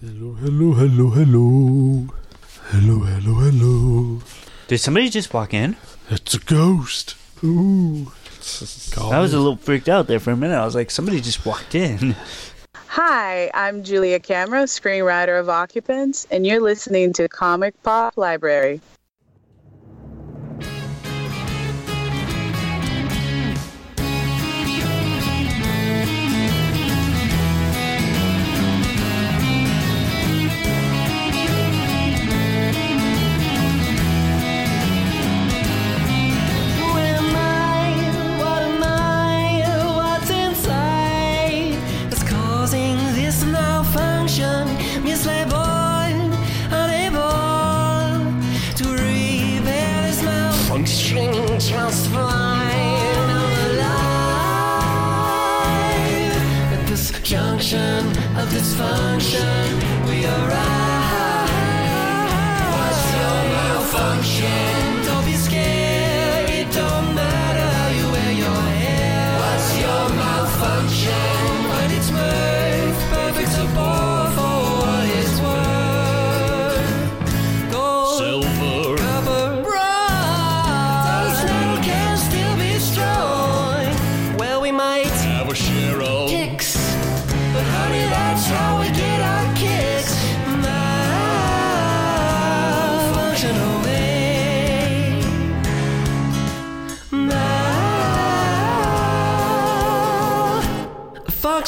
Hello, hello, hello, hello. Hello, hello, hello. Did somebody just walk in? It's a ghost. Ooh. I was a little freaked out there for a minute. I was like, somebody just walked in. Hi, I'm Julia Camera, screenwriter of Occupants, and you're listening to Comic Pop Library. Dysfunction, we arrive.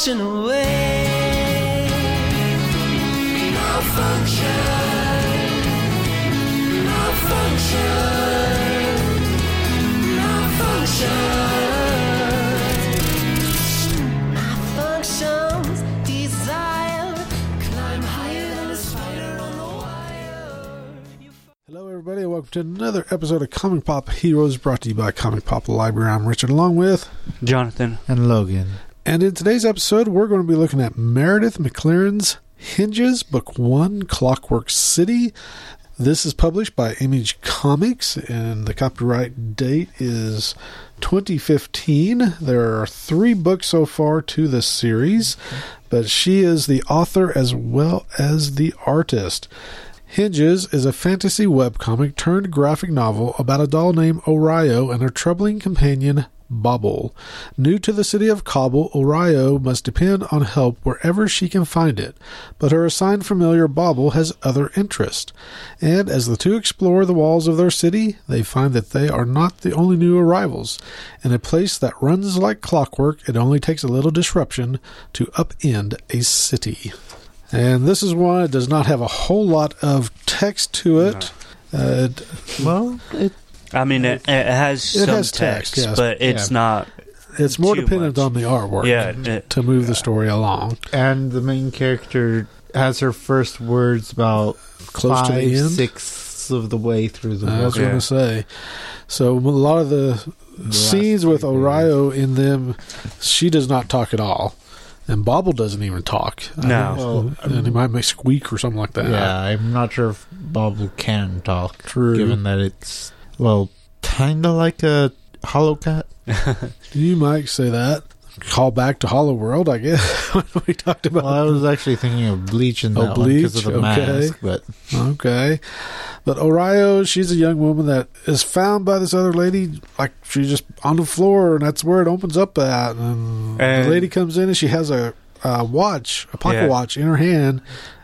Malfunction away. Malfunction. Malfunction. Malfunction. Malfunctions. Desire. Climb higher than a spider on the wire. Hello, everybody, and welcome to another episode of Comic Pop Heroes brought to you by Comic Pop Library. I'm Richard, along with. Jonathan. and Logan. And in today's episode, we're going to be looking at Meredith McLaren's Hinges, Book One, Clockwork City. This is published by Image Comics, and the copyright date is 2015. There are three books so far to this series, but she is the author as well as the artist. Hinges is a fantasy webcomic turned graphic novel about a doll named Orio and her troubling companion, Bauble. New to the city of Cobble, Orio must depend on help wherever she can find it, but her assigned familiar Bauble has other interests. And as the two explore the walls of their city, they find that they are not the only new arrivals. In a place that runs like clockwork, it only takes a little disruption to upend a city. And this is one that does not have a whole lot of text to it. Uh, it Well, it, I mean, it, it has It some has text, text, yes. but it's Yeah. not. it's more Too dependent much. on the artwork Yeah, it- to move the story along. and the main character has her first words about Close to five the end. sixths of the way through the book. I was book. going Yeah. to say. So a lot of the last scenes with three. Orio in them, she does not talk at all. And Bauble doesn't even talk. I No. think- Well, and he might make squeak or something like that. Yeah, I'm not sure if Bauble can talk, True. given that it's well, kind of like a hollow cat. You might say that. Call back to Hollow World, I guess. we talked about Well, I was actually thinking of Bleach in Oh, that one because Bleach? of the Okay. mask, but Okay. But Orio, she's a young woman that is found by this other lady, like she's just on the floor, and that's where it opens up at. And, And- the lady comes in and she has a, a watch, a pocket Yeah. watch in her hand,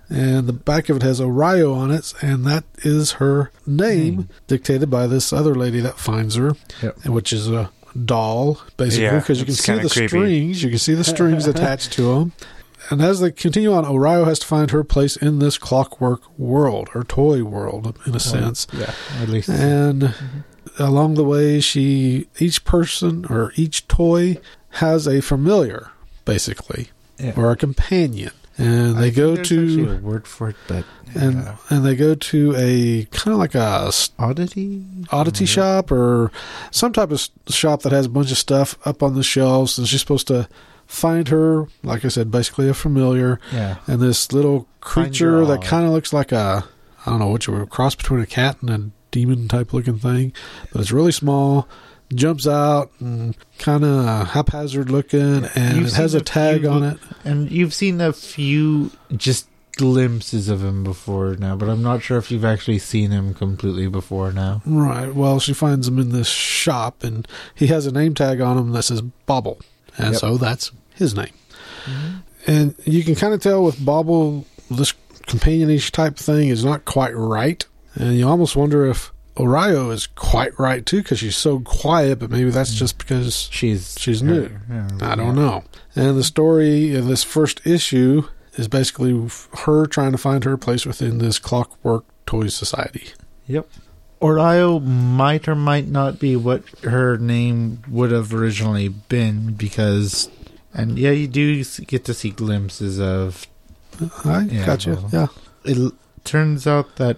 and the back of it has Orio on it, and that is her name, dictated by this other lady that finds her, Yep. which is a doll, basically, Yeah, because you can see the creepy. strings. You can see the strings attached to them. And as they continue on, Orio has to find her place in this clockwork world, or toy world, in a sense. yeah, at least And mm-hmm. along the way, she each person or each toy has a familiar, basically, Yeah. or a companion. And they go to a word for it, but and yeah. and they go to a kind of like a oddity. oddity shop or some type of shop that has a bunch of stuff up on the shelves, and she's supposed to find her, like I said, basically a familiar, Yeah, and this little creature that kind of looks like a I don't know what you would cross between a cat and a demon type looking thing, but it's really small. Jumps out and kind of haphazard looking, and You've it has a tag few- on it. and you've seen a few just glimpses of him before now, but I'm not sure if you've actually seen him completely before now. Right. Well, she finds him in this shop, and he has a name tag on him that says Bauble, and Yep. so that's his name. Mm-hmm. And you can kind of tell with Bauble, this companionish type thing is not quite right, and you almost wonder if Orio is quite right too, because she's so quiet. But maybe that's mm. just because She's She's new. yeah, I don't know. And the story in this first issue is basically her trying to find her place within this Clockwork Toys Society. Yep. Orio might or might not be what her name would have originally been because, and yeah, you do get to see glimpses of. I Yeah, gotcha. well. Yeah. It turns out that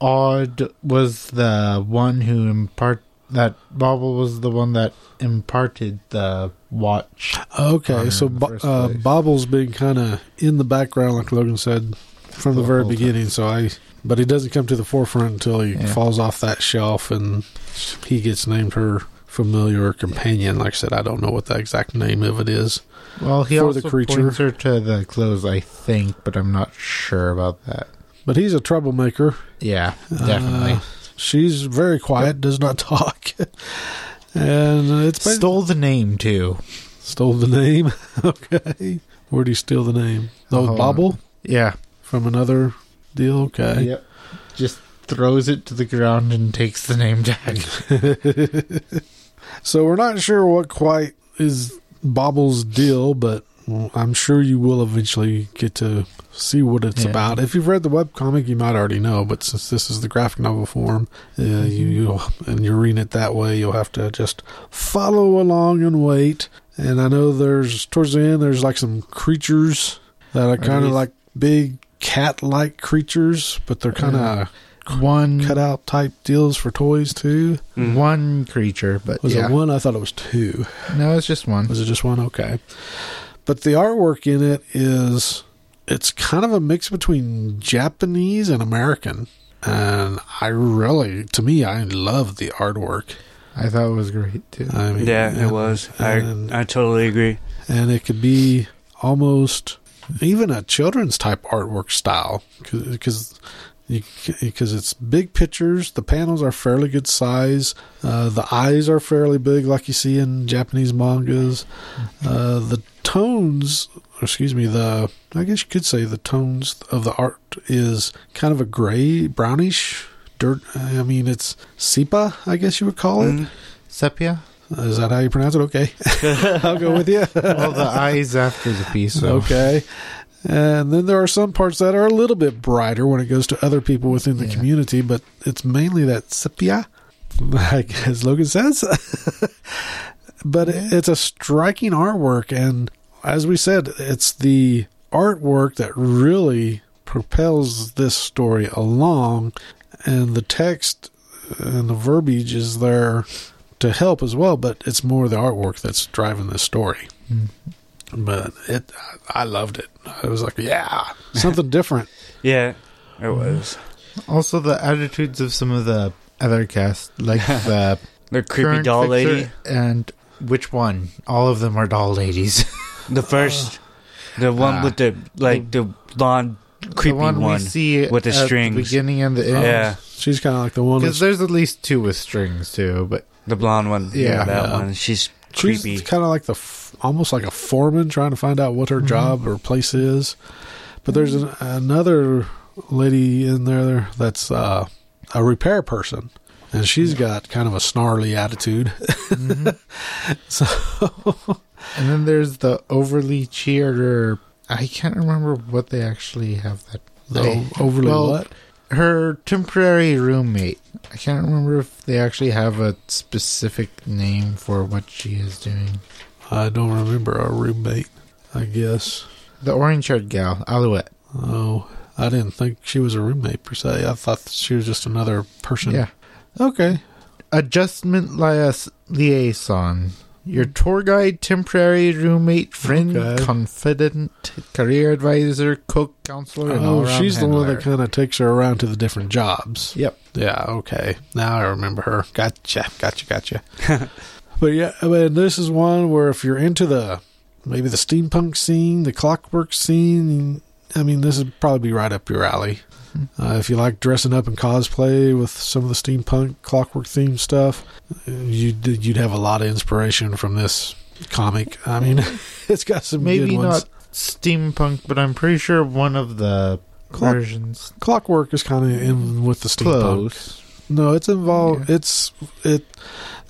Odd was the one who impart that Bauble was the one that imparted the watch. Okay, so Bo- uh. Bauble's been kind of in the background, like Logan said, from the The very whole time. beginning. So I, but he doesn't come to the forefront until he Yeah. falls off that shelf and he gets named her familiar companion. Like I said, I don't know what the exact name of it is. Well, he For also the creature. points her to the clothes, I think, but I'm not sure about that. But he's a troublemaker. Yeah, definitely. Uh, she's very quiet, does not talk, and it's bas- Stole the name too. stole the name. okay, where'd he steal the name? The Hold on. Bauble Yeah. from another deal. Okay. Yep. Just throws it to the ground and takes the name tag. So we're not sure what quite is Bauble's deal, but I'm sure you will eventually get to see what it's Yeah. about. If you've read the webcomic, you might already know, but since this is the graphic novel form, uh, you, you'll, and you're reading it that way, you'll have to just follow along and wait. And I know there's, towards the end, there's like some creatures that are kind of like big cat like creatures, but they're kind of One cutout type deals for toys too. Mhm. one creature, but Was yeah. it one? I thought it was two. No, it's just one. Was it just one? Okay. But the artwork in it is it's kind of a mix between Japanese and American. And I really to me I love the artwork. I thought it was great too. I mean Yeah, it was. and- I I totally agree. and it could be almost even a children's type artwork style because because it's big pictures the panels are fairly good size uh, the eyes are fairly big like you see in japanese mangas uh, the tones excuse me the i guess you could say the tones of the art is kind of a gray brownish dirt i mean it's sepia i guess you would call it. Mhm. Sepia? Is that how you pronounce it okay i'll go with you well, the eyes after the piece. So. Okay. And then there are some parts that are a little bit brighter when it goes to other people within the Yeah. community, but it's mainly that sepia, like as Logan says. but it- it's a striking artwork, and as we said, it's the artwork that really propels this story along, and the text and the verbiage is there to help as well, but it's more the artwork that's driving this story Mm. But it I loved it. I was like, yeah, something different. Yeah, it was. Also, the attitudes of some of the other cast, like the The creepy doll lady. and which one? All of them are doll ladies. The first, the one Ah. with the like the blonde creepy the one, one. we see with the at strings. beginning and the end. Yeah, She's kind of like the one. Because there's at least two with strings too, but the blonde one. Yeah. Yeah, that Yeah. one. She's she's creepy. kind of like the almost like a foreman trying to find out what her Mhm. job or place is. But there's an, another lady in there that's uh, a repair person, and she's got kind of a snarly attitude. Mhm. So and then there's the overly cheered. I can't remember what they actually have that. the overly well, what? Her temporary roommate. I can't remember if they actually have a specific name for what she is doing. I don't remember our roommate. I guess. The orange-haired gal, Alouette. Oh, I didn't think she was a roommate per se. I thought she was just another person. Yeah. Okay. Adjustment lias- liaison. Your tour guide, temporary roommate, friend, Okay. confidant, career advisor, cook, counselor, and Oh, she's the one that kind of takes her around to the different jobs. Yep. Yeah, okay. Now I remember her. Gotcha, gotcha, gotcha. but yeah, I mean, this is one where if you're into the maybe the steampunk scene, the clockwork scene, I mean, this would probably be right up your alley. Uh, if you like dressing up in cosplay with some of the steampunk clockwork themed stuff, you'd you'd have a lot of inspiration from this comic. I mean, it's got some Maybe not steampunk, but I'm pretty sure one of the Clock- versions Clockwork is kind of in with the steampunk. close. No, it's involved. It's it.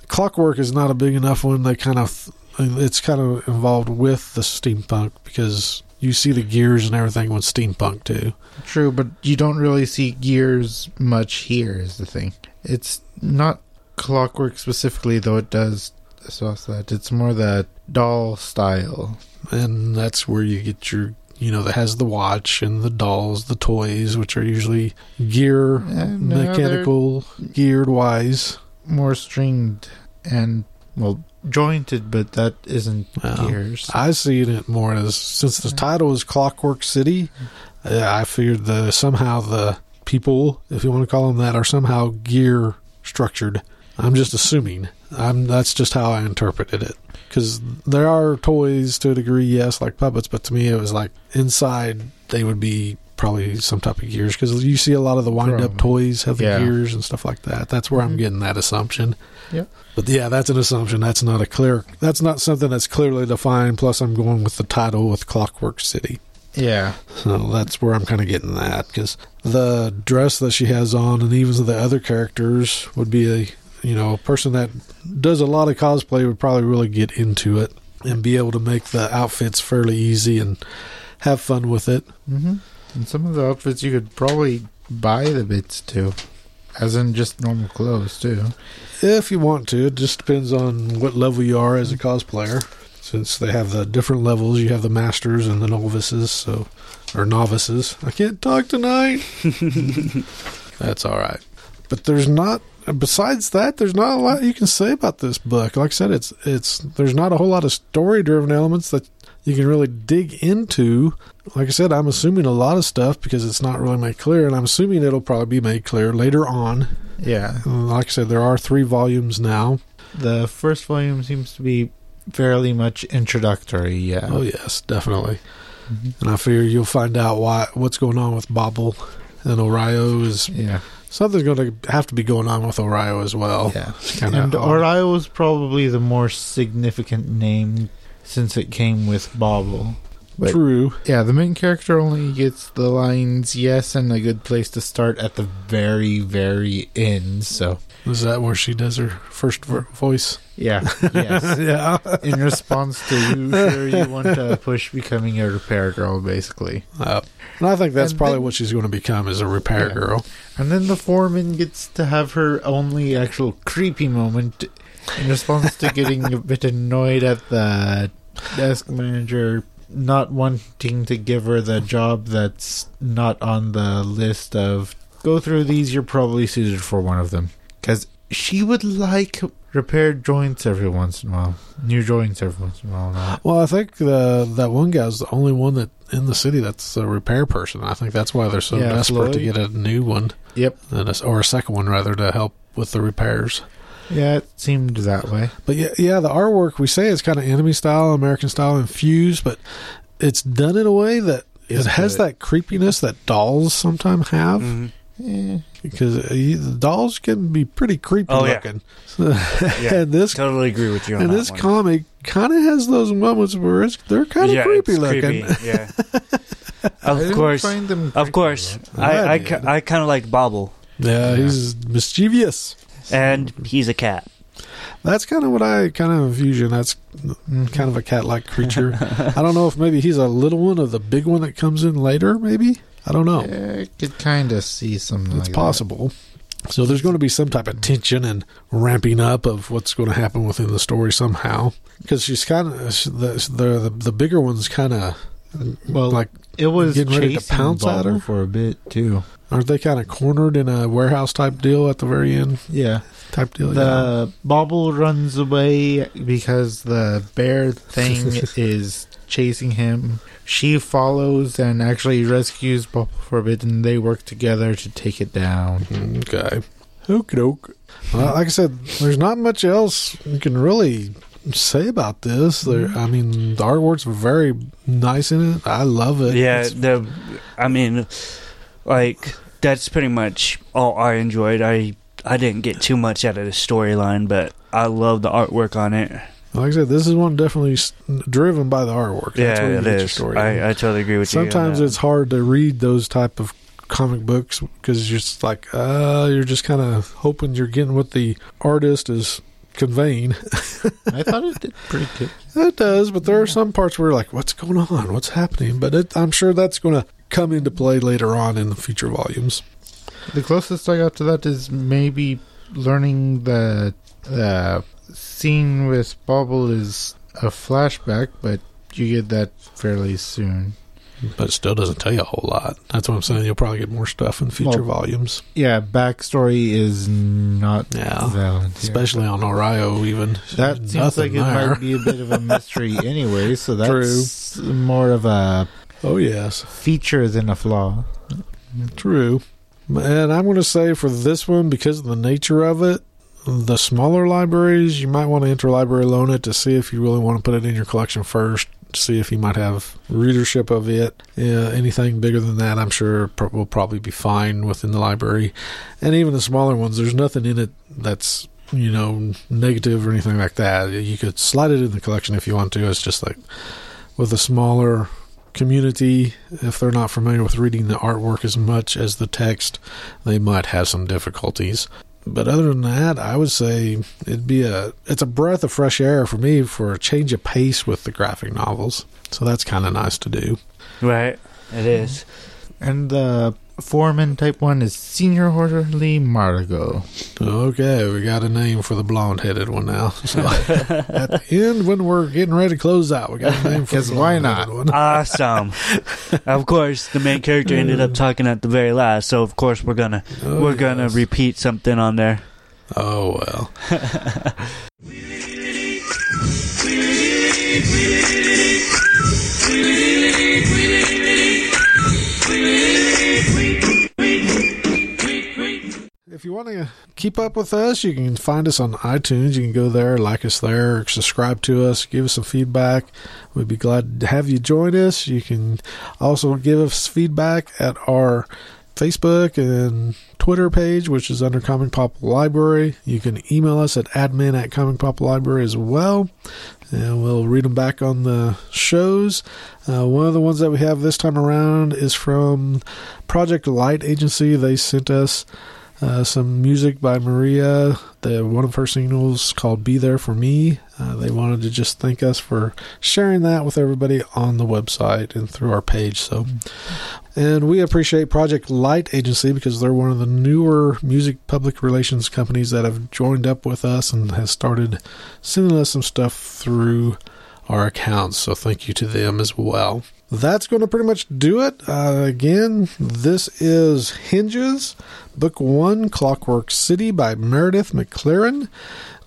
Clockwork is not a big enough one. They kind of it's kind of involved with the steampunk because you see the gears and everything with steampunk too. True, but you don't really see gears much here. Is the thing. It's not clockwork specifically, though. It does assess that. It's more the doll style. and that's where you get your you know that has the watch and the dolls the toys which are usually gear And uh, mechanical geared wise more stringed and well jointed, but that isn't Well, gears. i see it more as since the title is clockwork city uh, i figured the somehow the people if you want to call them that are somehow gear structured. I'm just assuming. I'm that's just how i interpreted it. Because there are toys to a degree yes like puppets but to me it was like inside they would be probably some type of gears because you see a lot of the wind up toys have the Yeah. gears and stuff like that that's where i'm Mhm. getting that assumption Yeah. but yeah that's an assumption that's not a clear that's not something that's clearly defined plus i'm going with the title with clockwork city yeah, so that's where I'm kind of getting that because the dress that she has on, and even the other characters, would be a you know a person that does a lot of cosplay would probably really get into it and be able to make the outfits fairly easy and have fun with it. hmm and some of the outfits you could probably buy the bits too, as in just normal clothes too. If you want to, it just depends on what level you are as a cosplayer. Since they have the different levels, you have the masters and the novices, so or novices. I can't talk tonight. That's all right. But there's not. Besides that, there's not a lot you can say about this book. Like I said, it's it's there's not a whole lot of story-driven elements that you can really dig into. Like I said, I'm assuming a lot of stuff because it's not really made clear, and I'm assuming it'll probably be made clear later on. Yeah, Like I said, there are three volumes now. the first volume seems to be fairly much introductory. Yeah. Oh yes, definitely. Mhm. And I figure you'll find out why what's going on with Bauble and Orio is Yeah. something's going to have to be going on with Orio as well. Yeah. And. Orio was probably the more significant name since it came with Bauble. But True. yeah, the main character only gets the lines yes and a good place to start at the very, very end. So Is that where she does her first voice? yeah, yes. yeah. In response to you sure you want to push becoming a repair girl, basically. Uh, and I think that's And probably then- what she's going to become is a repair Yeah. girl. And then the foreman gets to have her only actual creepy moment in response to getting a bit annoyed at the desk manager not wanting to give her the job that's not on the list of go through these, you're probably suited for one of them. Because she would like repaired joints every once in a while, new joints every once in a while. Not. Well, I think the that one guy's the only one that in the city that's a repair person. I think that's why they're so Yeah, desperate to get a new one, Yep. and a, or a second one rather, to help with the repairs. Yeah, it seemed that way. But yeah, yeah, the artwork we say is kind of anime style, American style infused, but it's done in a way that It's it has good. that creepiness that dolls sometimes have. Mhm. Eh, Because uh, you- dolls can be pretty creepy Oh, looking. Yeah, and this totally agree with you on and this one. comic kind of has those moments where it's, they're kind of yeah, creepy looking. creepy, Yeah. Of course, of course. I I I, I kind of like Bauble, Yeah, he's mischievous. And he's a cat. That's kind of what I kind of envision. That's kind of a cat-like creature. I don't know if maybe he's a little one or the big one that comes in later. Maybe I don't know. Yeah, I could kind of see something It's like possible. So there's going to be some type of tension and ramping up of what's going to happen within the story somehow. Because she's kind of the, the the the bigger one's kind of Well, like. It was getting ready to chasing pounce at her? for a bit too. Aren't they kind of cornered in a warehouse type deal at the very end Yeah, type deal? yeah. the Bauble runs away because the bear thing is chasing him. She follows and actually rescues Bauble for a bit, and they work together to take it down. Okay. Okie doke. Well, like I said, there's not much else you can really say about this. There, mm-hmm. I mean, the artwork's very nice in it. I love it. Yeah, It's- the I mean, like that's pretty much all I enjoyed. I I didn't get too much out of the storyline, but I love the artwork on it. like I said, this is one definitely driven by the artwork. That's yeah, where you get your story. I, I totally agree with you. on Sometimes it's hard to read those type of comic books because you're just like, uh, you're just kind of hoping you're getting what the artist is conveying. I thought it did pretty good. It does, but there are some parts where you're like, what's going on? What's happening? But it, I'm sure that's going to come into play later on in the future volumes. The closest I got to that is maybe learning that uh, the scene with Bauble is a flashback, but you get that fairly soon. But it still doesn't tell you a whole lot. That's what I'm saying. You'll probably get more stuff in future Well, volumes, Yeah, backstory is not Yeah. valid. especially on Orio. Even that seems Nothing like it might be a bit of a mystery anyway, so that's more of a Oh yes, feature than a flaw. True. And I'm going to say for this one, because of the nature of it, the smaller libraries, you might want to interlibrary loan it to see if you really want to put it in your collection first. See if you might have readership of it. Yeah, anything bigger than that, I'm sure will probably be fine within the library. And even the smaller ones, there's nothing in it that's you know negative or anything like that. You could slide it in the collection if you want to. It's just like with a smaller community, if they're not familiar with reading the artwork as much as the text, they might have some difficulties. But other than that, I would say it'd be a it's a breath of fresh air for me for a change of pace with the graphic novels. So that's kind of nice to do. right. It is. And the foreman type one is Senior Orderly Margo. Okay, we got a name for the blonde-headed one now. So at the end, when we're getting ready to close out, we got a name for the 'Cause why blonde-headed one. Awesome. of course, the main character ended up talking at the very last, so of course we're gonna Oh, we're gonna repeat something on there. Oh well. want to keep up with us, you can find us on iTunes. You can go there, like us there, subscribe to us, give us some feedback. We'd be glad to have you join us. You can also give us feedback at our Facebook and Twitter page, which is under Comic Pop Library. You can email us at admin at Comic Pop Library as well, and we'll read them back on the shows. Uh, one of the ones that we have this time around is from Project Light Agency. They sent us uh, some music by Maria. The one of her singles called "Be There for Me." Uh, they wanted to just thank us for sharing that with everybody on the website and through our page. So, and we appreciate Project Light Agency because they're one of the newer music public relations companies that have joined up with us and has started sending us some stuff through our accounts. So thank you to them as well. That's going to pretty much do it. Uh, again, this is Hinges, Book One, Clockwork City by Meredith McLaren.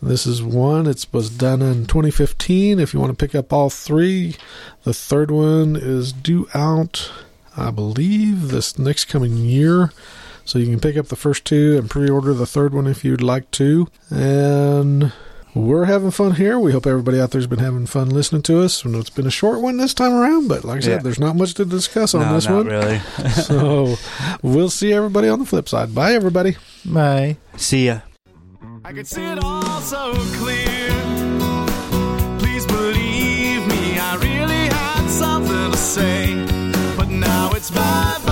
This is one. It was done in 2015. If you want to pick up all three, the third one is due out, I believe, this next coming year. So you can pick up the first two and pre-order the third one if you'd like to. And we're having fun here. We hope everybody out there's been having fun listening to us. And it's been a short one this time around, but like I said, Yeah. there's not much to discuss on no, this not one. really. so we'll see everybody on the flip side. Bye, everybody. Bye. See ya. I could see it all so clear. Please believe me, I really had something to say. But now it's bye bye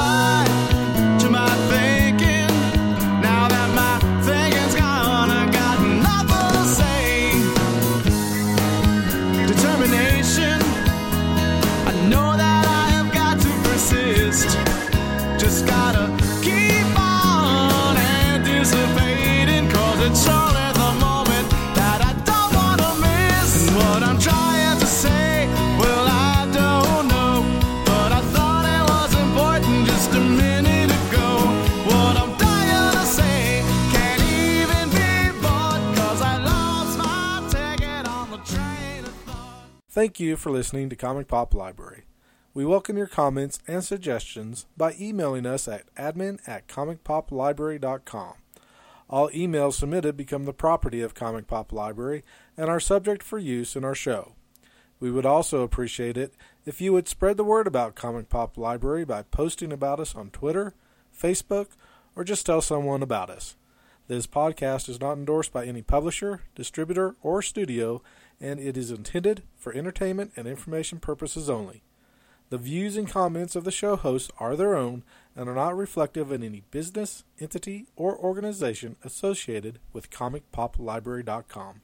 Thank you for listening to Comic Pop Library. We welcome your comments and suggestions by emailing us at admin at comicpoplibrary.com. All emails submitted become the property of Comic Pop Library and are subject for use in our show. We would also appreciate it if you would spread the word about Comic Pop Library by posting about us on Twitter, Facebook, or just tell someone about us. This podcast is not endorsed by any publisher, distributor, or studio, and it is intended for entertainment and information purposes only. The views and comments of the show hosts are their own and are not reflective of any business, entity, or organization associated with ComicPopLibrary.com.